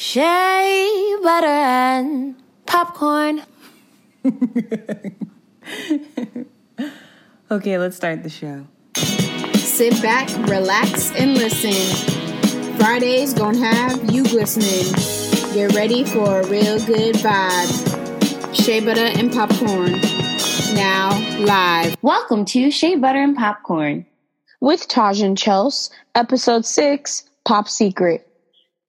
Shea butter and popcorn. okay, let's start the show. Sit back, relax, and listen. Fridays gonna have you glistening. Get ready for a real good vibe. Shea butter and popcorn. Now live Welcome to Shea Butter and Popcorn. with Taj and Chels, episode six, Pop Secret.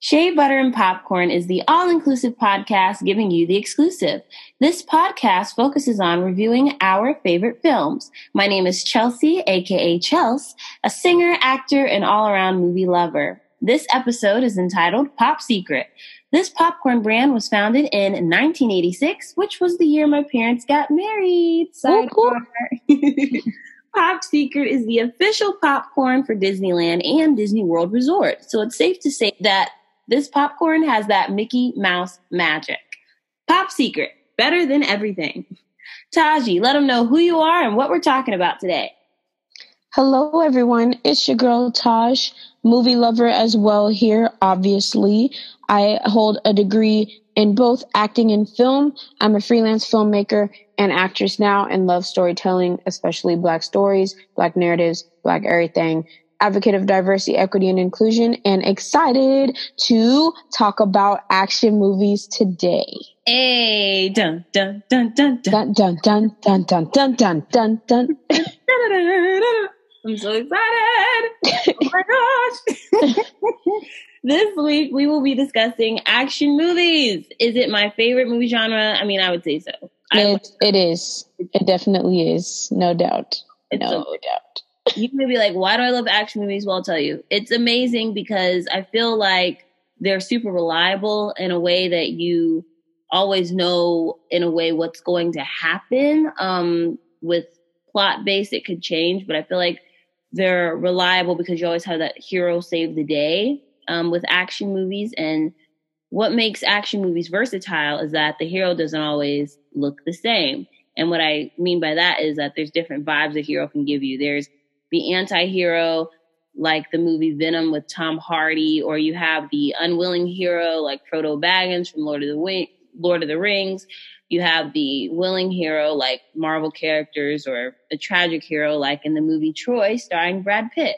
Shea Butter and Popcorn is the all inclusive podcast giving you the exclusive. This podcast focuses on reviewing our favorite films. My name is Chelsea, aka Chels, a singer, actor, and all around movie lover. This episode is entitled Pop Secret. This popcorn brand was founded in 1986, which was the year my parents got married. Sidebar. Pop Secret is the official popcorn for Disneyland and Disney World Resort. So it's safe to say that this popcorn has that Mickey Mouse magic. Pop Secret, better than everything. Taji, let them know who you are and what we're talking about today. Hello, everyone. It's your girl Taj, movie lover as well here, obviously. I hold a degree in both acting and film. I'm a freelance filmmaker and actress now and love storytelling, especially Black stories, Black narratives, Black everything. Advocate of diversity, equity, and inclusion, and excited to talk about action movies today. Hey, dun dun dun dun dun. Dun dun dun dun dun dun dun dun dun. I'm so excited. Oh my gosh. this week we will be discussing action movies. Is it my favorite movie genre? I mean, I would say so. It, it is. It definitely is. No doubt. It's No so- doubt. You may be like, why do I love action movies? Well, I'll tell you. It's amazing because I feel like they're super reliable in a way that you always know in a way what's going to happen. Um, with plot base, it could change, but I feel like they're reliable because you always have that hero save the day um, with action movies. And what makes action movies versatile is that the hero doesn't always look the same. And what I mean by that is that there's different vibes a hero can give you. There's the anti-hero like the movie Venom with Tom Hardy, or you have the unwilling hero like Frodo Baggins from Lord of the Wi- Lord of the Rings. You have the willing hero like Marvel characters, or a tragic hero like in the movie Troy, starring Brad Pitt.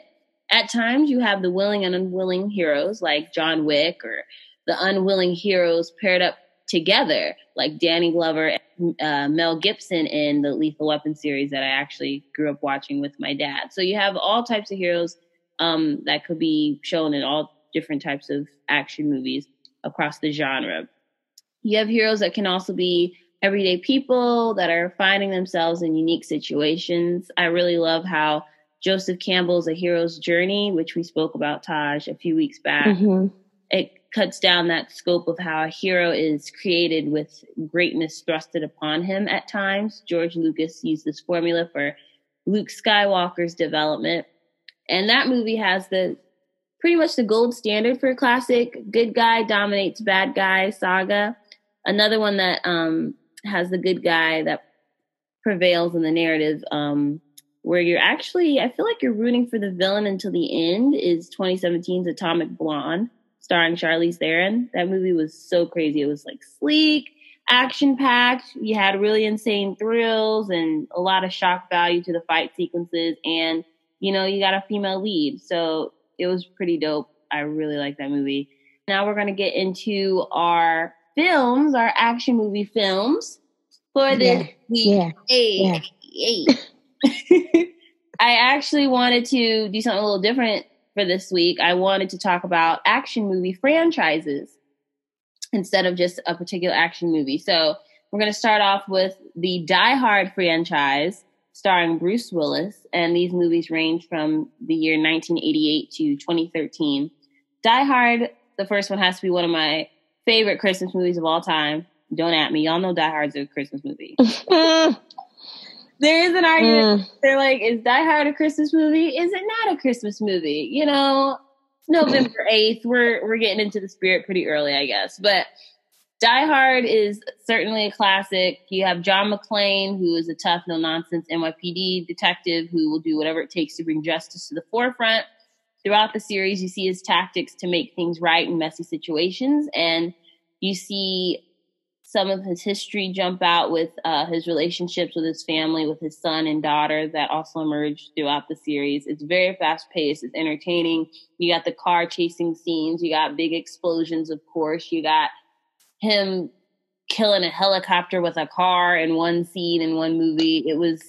At times, you have the willing and unwilling heroes like John Wick, or the unwilling heroes paired up together, like Danny Glover and uh, Mel Gibson in the Lethal Weapon series that I actually grew up watching with my dad. So you have all types of heroes um, that could be shown in all different types of action movies across the genre. You have heroes that can also be everyday people that are finding themselves in unique situations. I really love how Joseph Campbell's A Hero's Journey, which we spoke about, Taj, a few weeks back Mhm. it cuts down that scope of how a hero is created with greatness thrusted upon him at times. George Lucas used this formula for Luke Skywalker's development. And that movie has the pretty much the gold standard for a classic good guy dominates bad guy saga. Another one that um, has the good guy that prevails in the narrative um, where you're actually, I feel like you're rooting for the villain until the end is 2017's Atomic Blonde starring Charlize Theron. That movie was so crazy. It was like sleek, action packed. You had really insane thrills and a lot of shock value to the fight sequences. And, you know, you got a female lead. So it was pretty dope. I really like that movie. Now we're going to get into our films, our action movie films for this Yeah, week. yeah, Hey, hey. I actually wanted to do something a little different for this week. I wanted to talk about action movie franchises instead of just a particular action movie. So we're going to start off with the Die Hard franchise starring Bruce Willis. And these movies range from the year 1988 to 2013. Die Hard, the first one has to be one of my favorite Christmas movies of all time. Don't at me. Y'all know Die Hard's a Christmas movie. There is an argument. mm. They're like, is Die Hard a Christmas movie? Is it not a Christmas movie? You know, November 8th. We're we're getting into the spirit pretty early, I guess. But Die Hard is certainly a classic. You have John McClane, who is a tough, no nonsense NYPD detective who will do whatever it takes to bring justice to the forefront. throughout the series, you see his tactics to make things right in messy situations, and you see some of his history jump out with uh, his relationships with his family, with his son and daughter that also emerged throughout the series. It's very fast paced, it's entertaining. You got the car chasing scenes, you got big explosions, of course, you got him killing a helicopter with a car in one scene in one movie. It was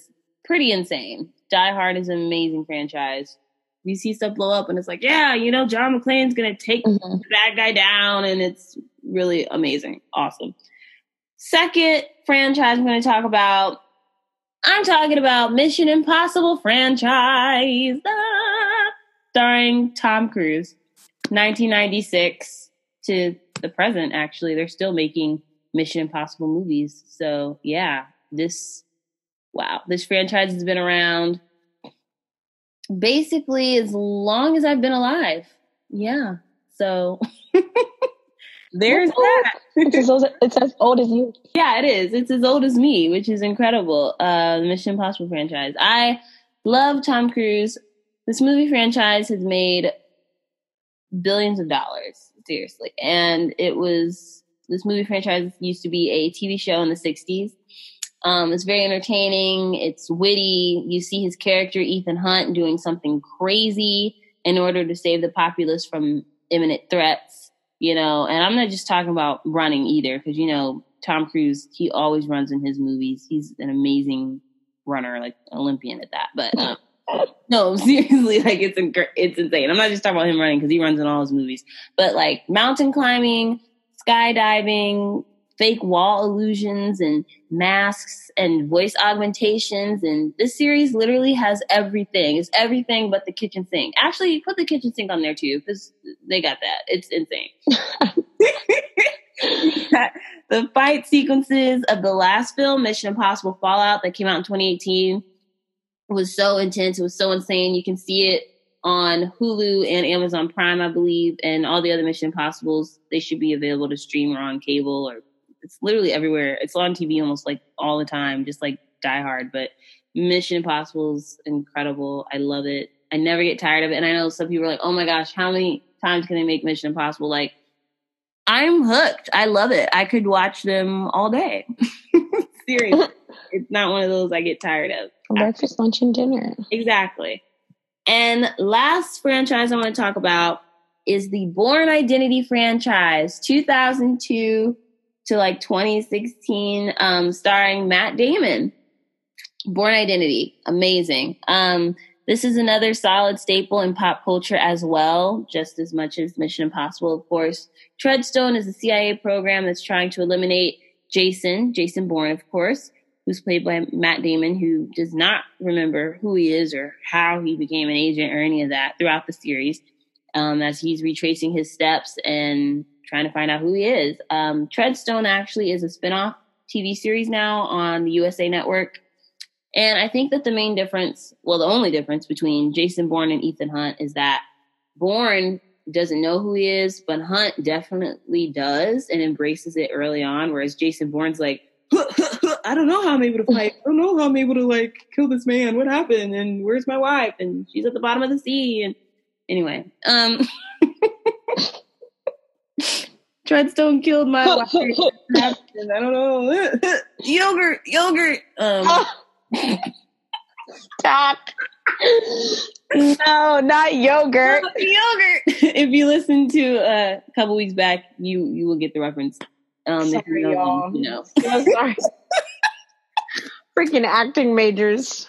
pretty insane. Die Hard is an amazing franchise. You see stuff blow up, and it's like, yeah, you know, John McClane's gonna take mm-hmm. the bad guy down, and it's really amazing, awesome. Second franchise I'm going to talk about, I'm talking about Mission Impossible franchise, ah, starring Tom Cruise, 1996 to the present. Actually, they're still making Mission Impossible movies. So yeah, this wow, this franchise has been around basically as long as I've been alive. Yeah. So there's that. it's, as old, it's as old as you. Yeah, it is. It's as old as me, which is incredible. Uh, the Mission Impossible franchise. I love Tom Cruise. This movie franchise has made billions of dollars, seriously. And it was, this movie franchise used to be a TV show in the 60s. Um, it's very entertaining. It's witty. You see his character, Ethan Hunt, doing something crazy in order to save the populace from imminent threats you know, and I'm not just talking about running either, because you know, Tom Cruise, he always runs in his movies. He's an amazing runner, like Olympian at that. But um, no, seriously, like it's inc- it's insane. I'm not just talking about him running because he runs in all his movies, but like mountain climbing, skydiving, fake wall illusions and masks and voice augmentations. And this series literally has everything. It's everything but the kitchen sink. Actually, put the kitchen sink on there too, because they got that. It's insane. the fight sequences of the last film, Mission Impossible Fallout, that came out in 2018, was so intense. It was so insane. You can see it on Hulu and Amazon Prime, I believe, and all the other Mission Impossibles. They should be available to stream or on cable or it's literally everywhere. It's on TV almost like all the time, just like Die Hard. But Mission Impossible is incredible. I love it. I never get tired of it. And I know some people are like, oh my gosh, how many times can they make Mission Impossible? Like, I'm hooked. I love it. I could watch them all day. Seriously. it's not one of those I get tired of. Breakfast, lunch, and dinner. Exactly. And last franchise I want to talk about is the Bourne Identity franchise, 2002 to like 2016, um, starring Matt Damon. Bourne Identity, amazing. Um, this is another solid staple in pop culture as well, just as much as Mission Impossible, of course. Treadstone is a CIA program that's trying to eliminate Jason, Jason Bourne, of course, who's played by Matt Damon, who does not remember who he is or how he became an agent or any of that throughout the series, um, as he's retracing his steps and trying to find out who he is. Um, Treadstone actually is a spinoff TV series now on the USA Network. And I think that the main difference, well, the only difference between Jason Bourne and Ethan Hunt is that Bourne doesn't know who he is, but Hunt definitely does and embraces it early on. Whereas Jason Bourne's like, I don't know how I'm able to fight. I don't know how I'm able to like kill this man. What happened? And where's my wife? And she's at the bottom of the sea. And anyway, um, Treadstone killed my wife. I don't know. yogurt, yogurt. Um. Stop. no, not yogurt. yogurt. if you listen to uh, a couple weeks back, you you will get the reference. Um, sorry, you know, y'all. You know. So sorry. Freaking acting majors.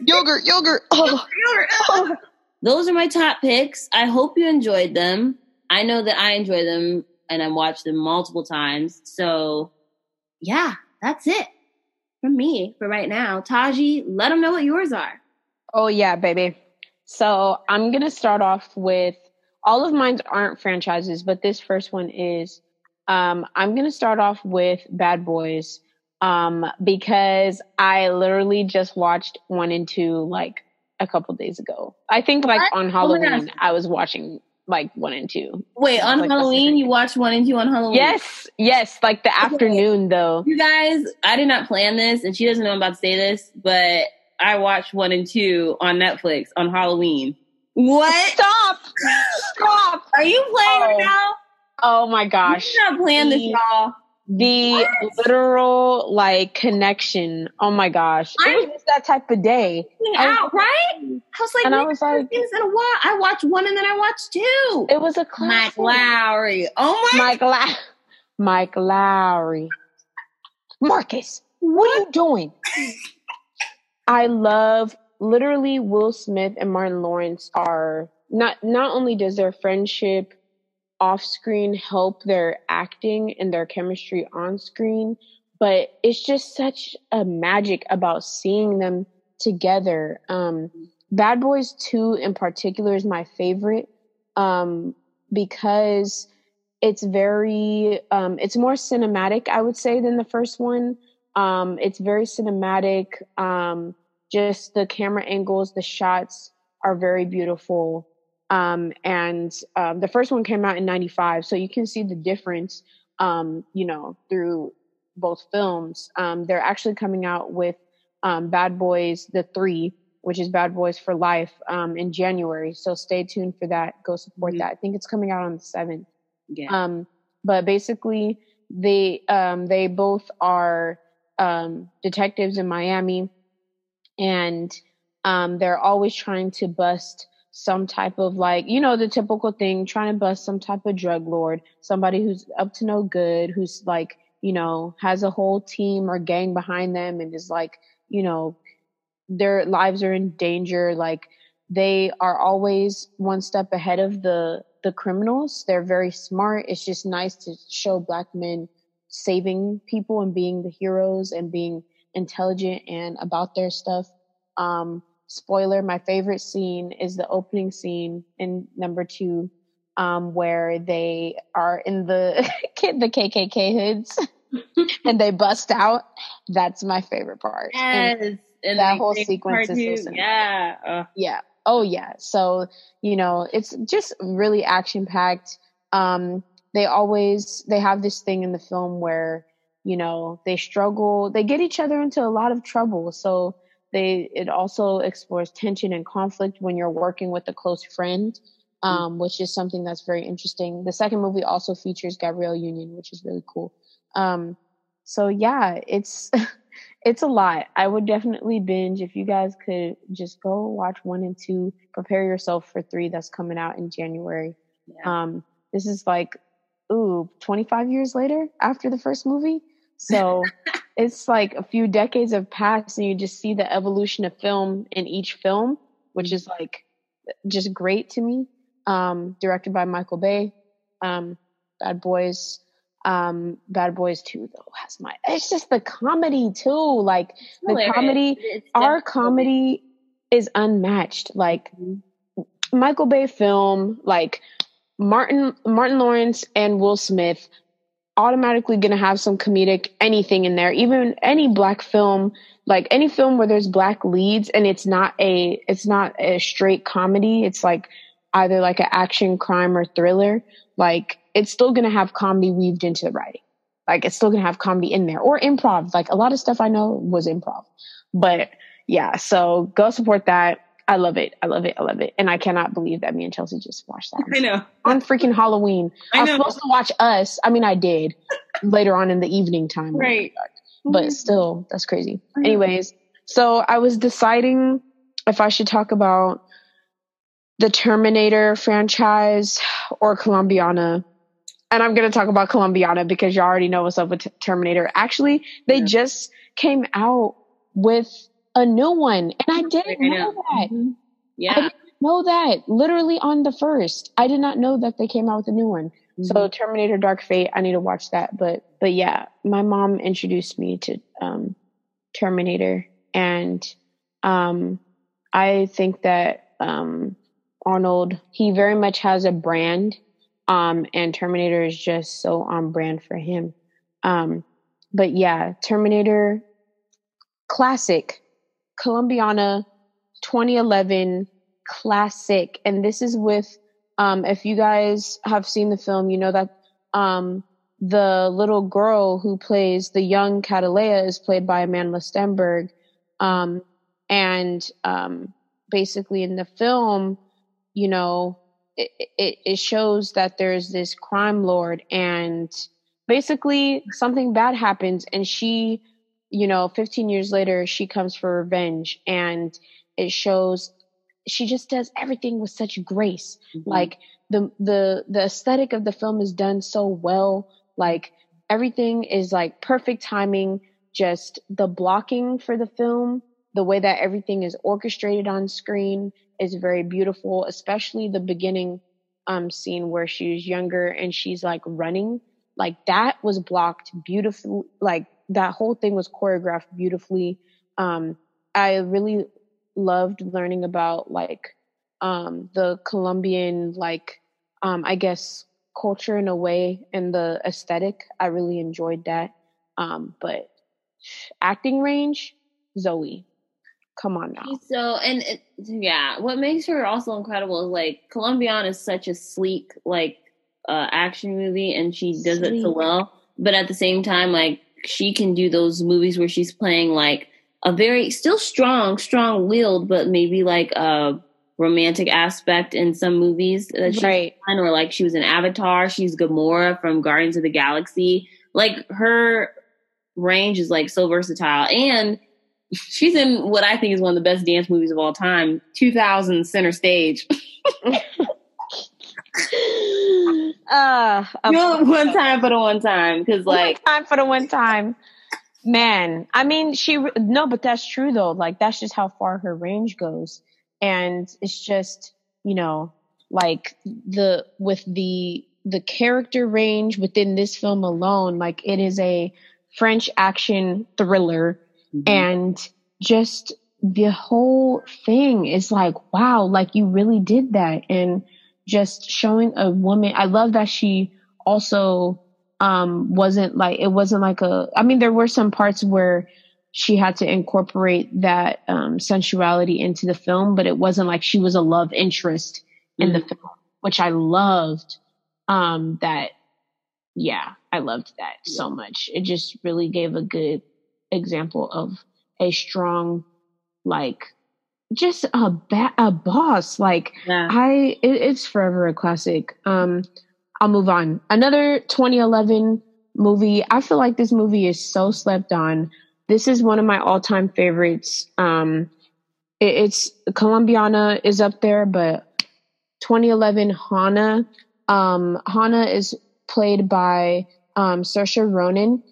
yogurt, yogurt. Oh. yogurt. Oh. Those are my top picks. I hope you enjoyed them. I know that I enjoy them and I watched them multiple times. So yeah, that's it from me for right now. Taji, let them know what yours are. Oh yeah, baby. So I'm gonna start off with all of mine aren't franchises, but this first one is. Um, I'm gonna start off with Bad Boys um, because I literally just watched one and two like a couple days ago. I think like what? on oh Halloween oh I was watching like one and two. Wait, on like Halloween you watched one and two on Halloween? Yes, yes, like the okay. afternoon though. You guys, I did not plan this, and she doesn't know I'm about to say this, but I watched one and two on Netflix on Halloween. What? Stop! Stop! Are you playing right Oh. now? Oh my gosh. You're not playing this, y'all. The What? literal like connection. Oh my gosh. It was that type of day. I was- right? I was like, And I was like, things in a while. I watched one and then I watched two. it was a Mike. Lowrey. Oh my Mike La- Mike Lowrey. Marcus, what are you doing? I love literally Will Smith and Martin Lawrence are not not only does their friendship off screen help their acting and their chemistry on screen, but it's just such a magic about seeing them together. Um, Bad Boys 2 in particular is my favorite um, because it's very um, it's more cinematic i would say than the first one um, it's very cinematic um, just the camera angles the shots are very beautiful um, and um, the first one came out in 95 so you can see the difference um, you know through both films um, they're actually coming out with um, bad boys the three which is bad boys for life um, in january so stay tuned for that go support Mhm. that i think it's coming out on the 7th Yeah. um, but basically, they um, they both are um, detectives in Miami, and um, they're always trying to bust some type of like you know the typical thing, trying to bust some type of drug lord, somebody who's up to no good, who's like you know has a whole team or gang behind them, and is like you know their lives are in danger, like they are always one step ahead of the the criminals. They're very smart. It's just nice to show black men saving people and being the heroes and being intelligent and about their stuff. Um, spoiler: my favorite scene is the opening scene in number two, um, where they are in the the KKK hoods and they bust out. That's my favorite part. Yes. And that whole sequence is so Yeah. Yeah. Oh yeah. So, you know, it's just really action packed. Um, they always they have this thing in the film where, you know, they struggle, they get each other into a lot of trouble. So they it also explores tension and conflict when you're working with a close friend. Um, which is something that's very interesting. The second movie also features Gabrielle Union, which is really cool. Um, so yeah, it's it's a lot. I would definitely binge if you guys could just go watch one and two. Prepare yourself for three that's coming out in January. yeah. Um, this is like, ooh, 25 years later after the first movie. So it's like a few decades have passed and you just see the evolution of film in each film, which is like just great to me. Um, directed by Michael Bay. Um, Bad Boys. Um, Bad Boys 2 though has my, it's just the comedy too. Like the Hilarious. comedy- our comedy is unmatched. Like Michael Bay film, like Martin Martin Lawrence and Will Smith, automatically gonna have some comedic anything in there. Even any black film, like any film where there's black leads and it's not a it's not a straight comedy. It's like either like an action, crime, or thriller. Like it's still gonna have comedy weaved into the writing. Like it's still gonna have comedy in there or improv. Like a lot of stuff I know was improv, but yeah. So go support that. I love it. I love it. I love it. And I cannot believe that me and Chelsea just watched that I know. on freaking Halloween. I, I was supposed to watch Us. I mean, I did later on in the evening time. Right. But still, that's crazy. Anyways, so I was deciding if I should talk about the Terminator franchise or Colombiana. And I'm going to talk about Colombiana because you already know what's up with Terminator. Actually, they Yeah. just came out with a new one. And I didn't know that. Mhm. I Yeah. didn't know that. Literally on the first. I did not know that they came out with a new one. So Mhm. Terminator Dark Fate, I need to watch that. But but yeah, my mom introduced me to um Terminator and um I think that um Arnold he very much has a brand um and Terminator is just so on brand for him. Um but yeah, Terminator classic Colombiana 2011 classic. And this is with um if you guys have seen the film you know that um the little girl who plays the young Cataleya is played by Amandla Stenberg. Um and um basically in the film you know, it, it, it shows that there's this crime lord and basically something bad happens and she, you know, 15 years later, she comes for revenge and it shows she just does everything with such grace. Mm-hmm. Like the the the aesthetic of the film is done so well. Like everything is like perfect timing. Just the blocking for the film, the way that everything is orchestrated on screen is very beautiful, especially the beginning um, scene where she's younger and she's like running. Like that was blocked beautifully. Like that whole thing was choreographed beautifully. Um, I really loved learning about like um, the Colombian, like, um, I guess, culture in a way and the aesthetic. I really enjoyed that. Um, but acting range, Zoe, come on now. So, and it, yeah, what makes her also incredible is like Colombian is such a sleek, like, uh, action movie and she does it so well. But at the same time, like, she can do those movies where she's playing like a very still strong, strong willed, but maybe like a romantic aspect in some movies that she's right. done, or like she was in Avatar, she's Gamora from Guardians of the Galaxy. Like her range is like so versatile. And she's in what I think is one of the best dance movies of all time, 2000 Center Stage. uh, you one time for the one time because like one time for the one time Man, I mean, she, no, but that's true though. Like, that's just how far her range goes. And it's just, you know, like the, with the, the character range within this film alone, like it is a French action thriller mm-hmm. and just the whole thing is like, wow, like you really did that. And just showing a woman, I love that she also um, wasn't like, it wasn't like a, I mean, there were some parts where she had to incorporate that um, sensuality into the film, but it wasn't like she was a love interest in mm-hmm. the film, which I loved. Um, that, yeah, I loved that yeah. so much. It just really gave a good example of a strong, like, just a ba- a boss. Like, yeah. I, it, it's forever a classic. Um, I'll move on. Another 2011 movie. I feel like this movie is so slept on. This is one of my all time favorites. Um, it, it's Colombiana is up there, but 2011 Hanna. Um, Hanna is played by um, Saoirse Ronan.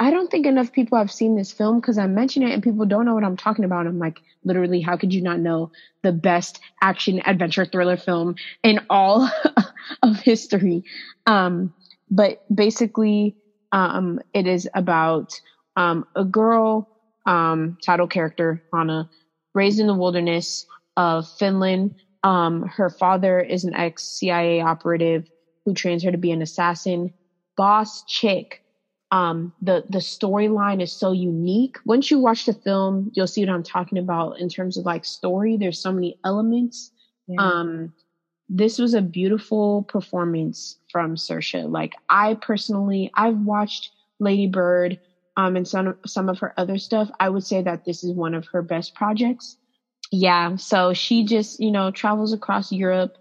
I don't think enough people have seen this film because I mention it and people don't know what I'm talking about. I'm like, literally, how could you not know the best action adventure thriller film in all of history? Um, but basically, um, it is about um, a girl, um, title character, Hanna, raised in the wilderness of Finland. Um, her father is an ex CIA operative who trains her to be an assassin. Boss chick um, the the storyline is so unique. Once you watch the film, you'll see what I'm talking about in terms of like story. There's so many elements. Yeah. Um, this was a beautiful performance from Saoirse. Like I personally, I've watched Lady Bird um, and some some of her other stuff. I would say that this is one of her best projects. Yeah, so she just you know travels across Europe.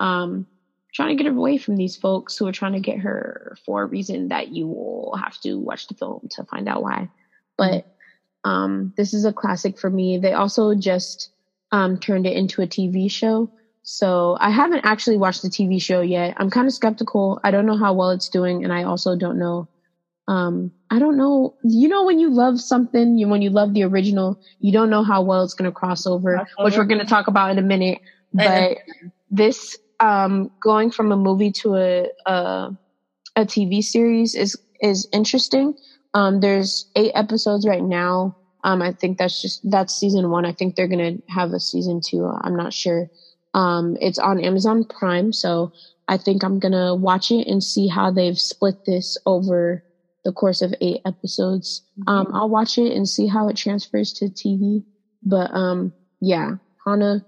Um, trying to get away from these folks who are trying to get her for a reason that you will have to watch the film to find out why. But um, this is a classic for me. They also just um, turned it into a TV show. So I haven't actually watched the TV show yet. I'm kind of skeptical. I don't know how well it's doing, and I also don't know. Um, I don't know. You know, when you love something, you when you love the original, you don't know how well it's going to cross over, which we're going to talk about in a minute. But this um, going from a movie to a, a, a TV series is is interesting. Um, there's eight episodes right now. Um, I think that's just that's season one. I think they're gonna have a season two. I'm not sure. Um, it's on Amazon Prime, so I think I'm gonna watch it and see how they've split this over the course of eight episodes. Um, mm-hmm. I'll watch it and see how it transfers to TV. But um, yeah, Hanna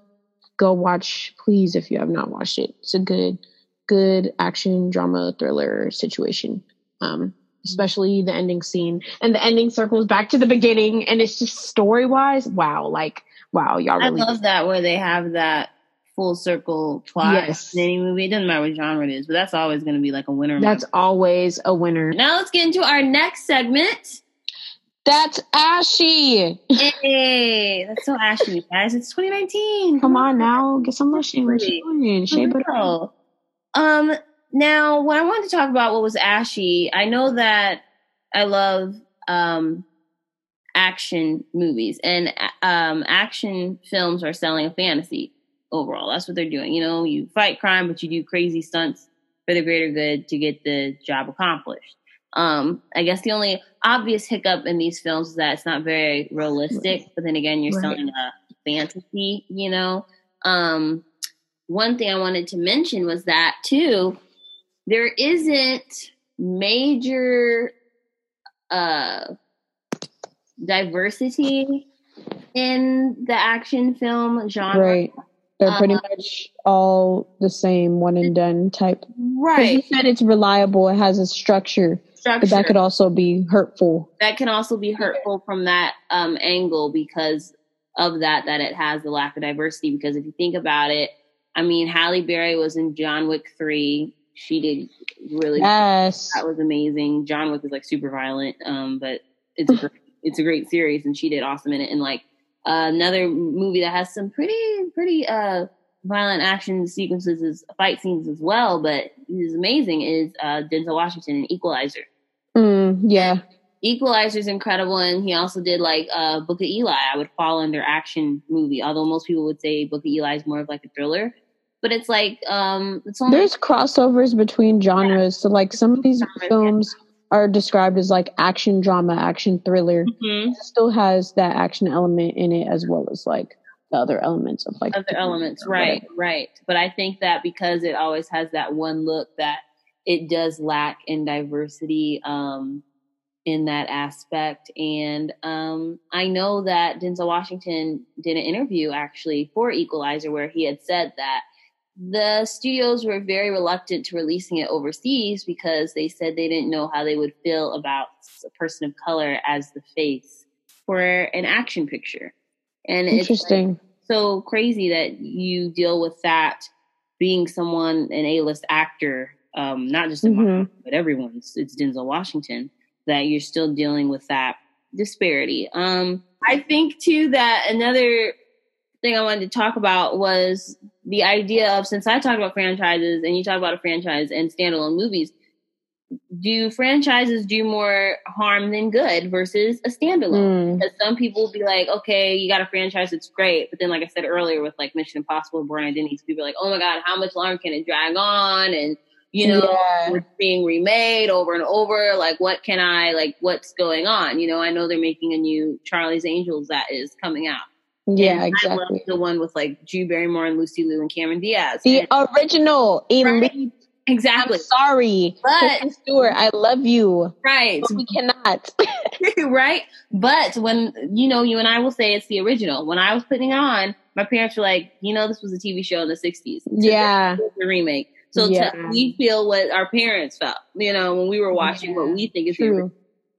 go watch, please, if you have not watched it. It's a good, good action drama thriller situation. Um, especially the ending scene and the ending circles back to the beginning and it's just story wise wow like wow y'all really i love that where they have that full circle plot Yes. in any movie. It doesn't matter what genre it is, but that's always going to be like a winner. That's always a winner. Now let's get into our next segment. That's Ashy. Hey, that's so ashy, you guys. It's 2019. Come on now, get some lotion. What you Shape it up. Um, now, when I wanted to talk about what was ashy, I know that I love um action movies, and um action films are selling a fantasy overall. That's what they're doing. You know, you fight crime, but you do crazy stunts for the greater good to get the job accomplished. Um, I guess the only obvious hiccup in these films is that it's not very realistic, but then again, you're Right. selling a fantasy, you know. Um, one thing I wanted to mention was that too, there isn't major uh diversity in the action film genre. Right. They're pretty Uh, much all the same, one and done type. 'Cause you Right. said it's reliable, it has a structure, Structure. but that could also be hurtful. that can also be hurtful from that um, angle because of that that it has the lack of diversity because if you think about it i mean halle berry was in john wick 3 she did really Yes. that was amazing john wick is like super violent um, but it's a great, it's a great series and she did awesome in it and like uh, another movie that has some pretty pretty uh violent action sequences is fight scenes as well but is amazing is uh denzel washington in equalizer Mm, yeah. Equalizer is incredible, and he also did like uh, Book of Eli. I would fall under action movie, although most people would say Book of Eli is more of like a thriller. But it's like um, it's only There's crossovers between genres. So, like, some of these Genres, yeah. films are described as like action drama, action thriller. Mhm. It still has that action element in it as well as like the other elements of like other elements, right, right. But I think that because it always has that one look, that it does lack in diversity um, in that aspect. And um, I know that Denzel Washington did an interview actually for Equalizer where he had said that the studios were very reluctant to releasing it overseas because they said they didn't know how they would feel about a person of color as the face for an action picture. And it's like, Interesting. so crazy that you deal with that being someone an A-list actor, um, not just in Mhm. my but everyone's. It's Denzel Washington that you're still dealing with that disparity. Um, I think too that another thing I wanted to talk about was the idea of since I talked about franchises and you talk about a franchise and standalone movies, do franchises do more harm than good versus a standalone? Mm. Because some people will be like, okay, you got a franchise, it's great. But then, like I said earlier, with like Mission Impossible Bourne Identity, people are like, oh my God, how much longer can it drag on? And, you know, Yeah. being remade over and over. Like, what can I, like, what's going on? You know, I know they're making a new Charlie's Angels that is coming out. Yeah, And I love exactly. the one with like Drew Barrymore and Lucy Liu and Cameron Diaz. The And- original Right. elite. exactly. I'm sorry, But- Stewart. I love you, Right. but we cannot. right? But when you know, you and I will say it's the original. When I was putting it on, my parents were like, you know, this was a TV show in the '60s. yeah, the remake. So Yeah. to, we feel what our parents felt, you know, when we were watching what we think is true.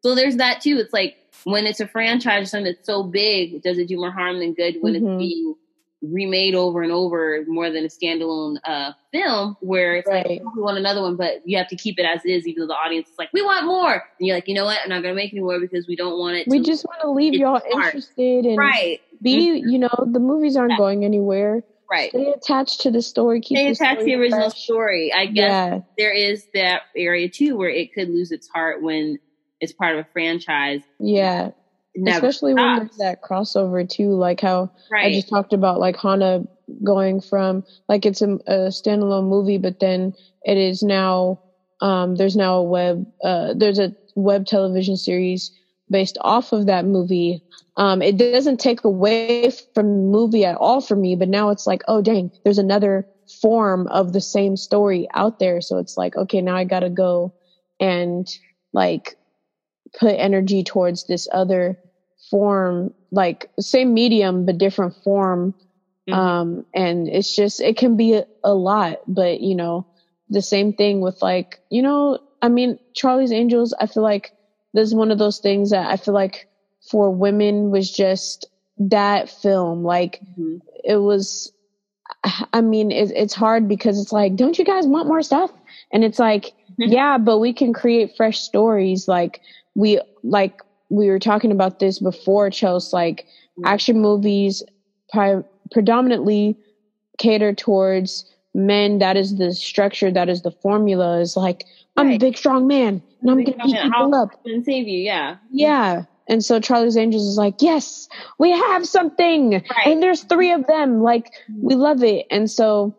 So there's that too. It's like when it's a franchise, something that's so big, does it do more harm than good when Mhm. it's being remade over and over more than a standalone uh, film where it's Right. like, oh, we want another one, but you have to keep it as is, even though the audience is like, we want more. And you're like, you know what? I'm not going to make any more because we don't want it We to. just want to leave y'all smart. interested and right. be. You know, the movies aren't Yeah. going anywhere. Right. Stay attached to the story. Keep They the attach the original fresh. story. I guess Yeah, there is that area too where it could lose its heart when it's part of a franchise. yeah. Especially when there's that crossover too, like how right. I just talked about, like Hanna going from like it's a, a standalone movie, but then it is now um, there's now a web uh, there's a web television series based off of that movie. Um, it doesn't take away from the movie at all for me, but now it's like, oh dang, there's another form of the same story out there. So it's like, okay, now I gotta go and like put energy towards this other form, like same medium but different form. Mhm. Um, and it's just it can be a, a lot, but you know, the same thing with like, you know, I mean, Charlie's Angels, I feel like this is one of those things that I feel like for women was just that film. Like Mhm. it was I mean, it, it's hard because it's like, don't you guys want more stuff? And it's like, yeah, but we can create fresh stories. Like we, like we were talking about this before, Chelsea. Like action movies pri- predominantly cater towards men. That is the structure. That is the formula. Is like I'm a big, strong man, and I'm gonna beat people up. and save you. Yeah. Yeah. And so Charlie's Angels is like, yes, we have something. And there's three of them. Like, mm-hmm. we love it. And so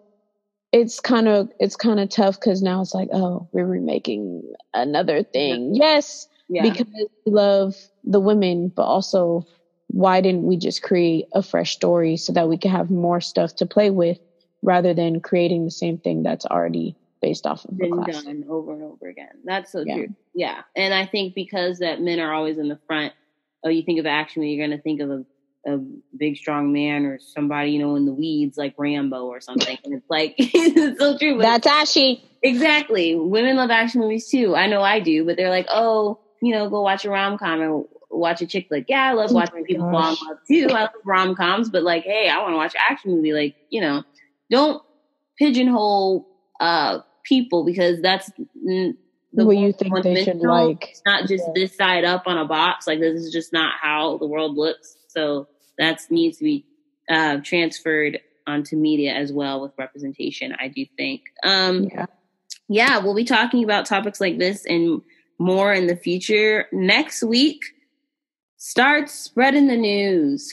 it's kind of, it's kind of tough because now it's like, oh, we're remaking another thing. Yes, Yeah. because we love the women, but also why didn't we just create a fresh story so that we could have more stuff to play with rather than creating the same thing that's already based off of been done over and over again. That's so Yeah. true. Yeah. And I think because that men are always in the front, oh, you think of action, you're going to think of a, a big, strong man or somebody, you know, in the weeds like Rambo or something. and it's like, it's so true. That's Ashy. exactly. Women love action movies too. I know I do, but they're like, oh, you know, go watch a rom com and watch a chick flick. Yeah, I love Oh watching my people fall in love too. I love rom coms, but like, hey, I want to watch an action movie. Like, you know, don't pigeonhole uh people because that's the What you think they should like. It's not just Yeah. this side up on a box. Like this is just not how the world looks. So that needs to be uh, transferred onto media as well with representation. I do think. Um, Yeah. yeah, we'll be talking about topics like this and more in the future. Next week, start spreading the news.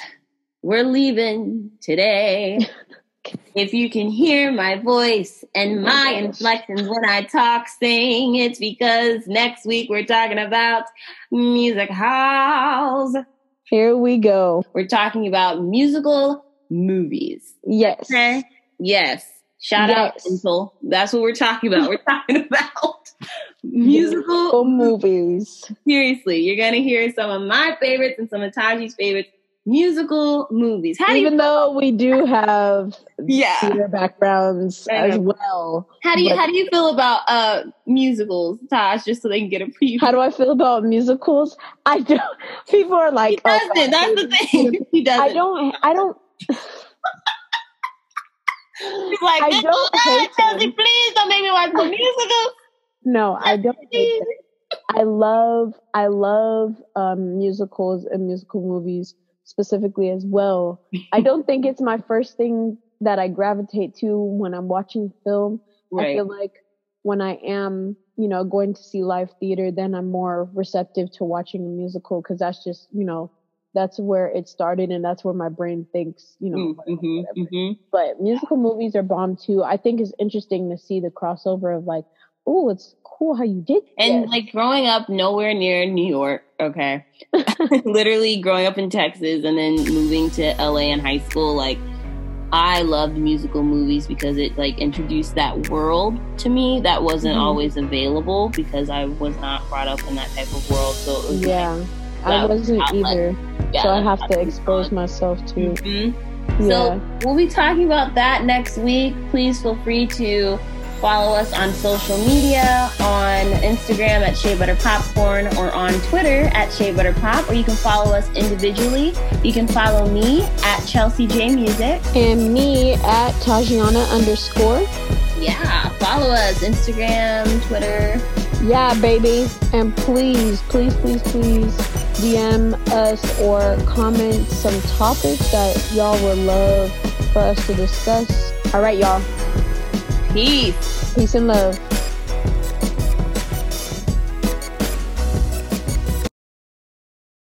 We're leaving today. if you can hear my voice and oh my inflections when I talk, sing, it's because next week we're talking about music halls. Here we go. We're talking about musical movies. Yes. Okay. Yes. Shout out Yes. until that's what we're talking about. We're talking about musical Musical movies. Seriously, you're gonna hear some of my favorites and some of Taji's favorites musical movies. How Even though we do have Yeah. theater backgrounds as well. how do you how do you feel about uh musicals, Taj? Just so they can get a preview. How do I feel about musicals? I don't. People are like, oh, doesn't. That's the thing. He doesn't. I don't. I don't. He's like, I don't hate Chelsea, them." please don't make me watch more musicals. No, I don't. I love. I love um, musicals and musical movies specifically as well. I don't think it's my first thing that I gravitate to when I'm watching film. I feel like when I am, you know, going to see live theater, then I'm more receptive to watching a musical because that's just, you know, that's where it started and that's where my brain thinks, you know. Mm-hmm, whatever. mhm. But musical movies are bomb too. I think it's interesting to see the crossover of like, oh, it's cool how you did And this. like growing up nowhere near New York, okay. Literally growing up in Texas and then moving to LA in high school, like I loved musical movies because it like introduced that world to me that wasn't Mhm. always available because I was not brought up in that type of world. So it was yeah, I wasn't either. yeah, so I have to expose fun. myself to. Mhm. Yeah. So we'll be talking about that next week. Please feel free to follow us on social media on Instagram at Shea Butter Popcorn or on Twitter at Shea Butter Pop, or you can follow us individually. You can follow me at Chelsea J Music. and me at Tajiana underscore. Yeah, follow us Instagram, Twitter. Yeah, baby. And please, please, please, please DM us or comment some topics that y'all would love for us to discuss. All right, y'all. Peace. Peace and love.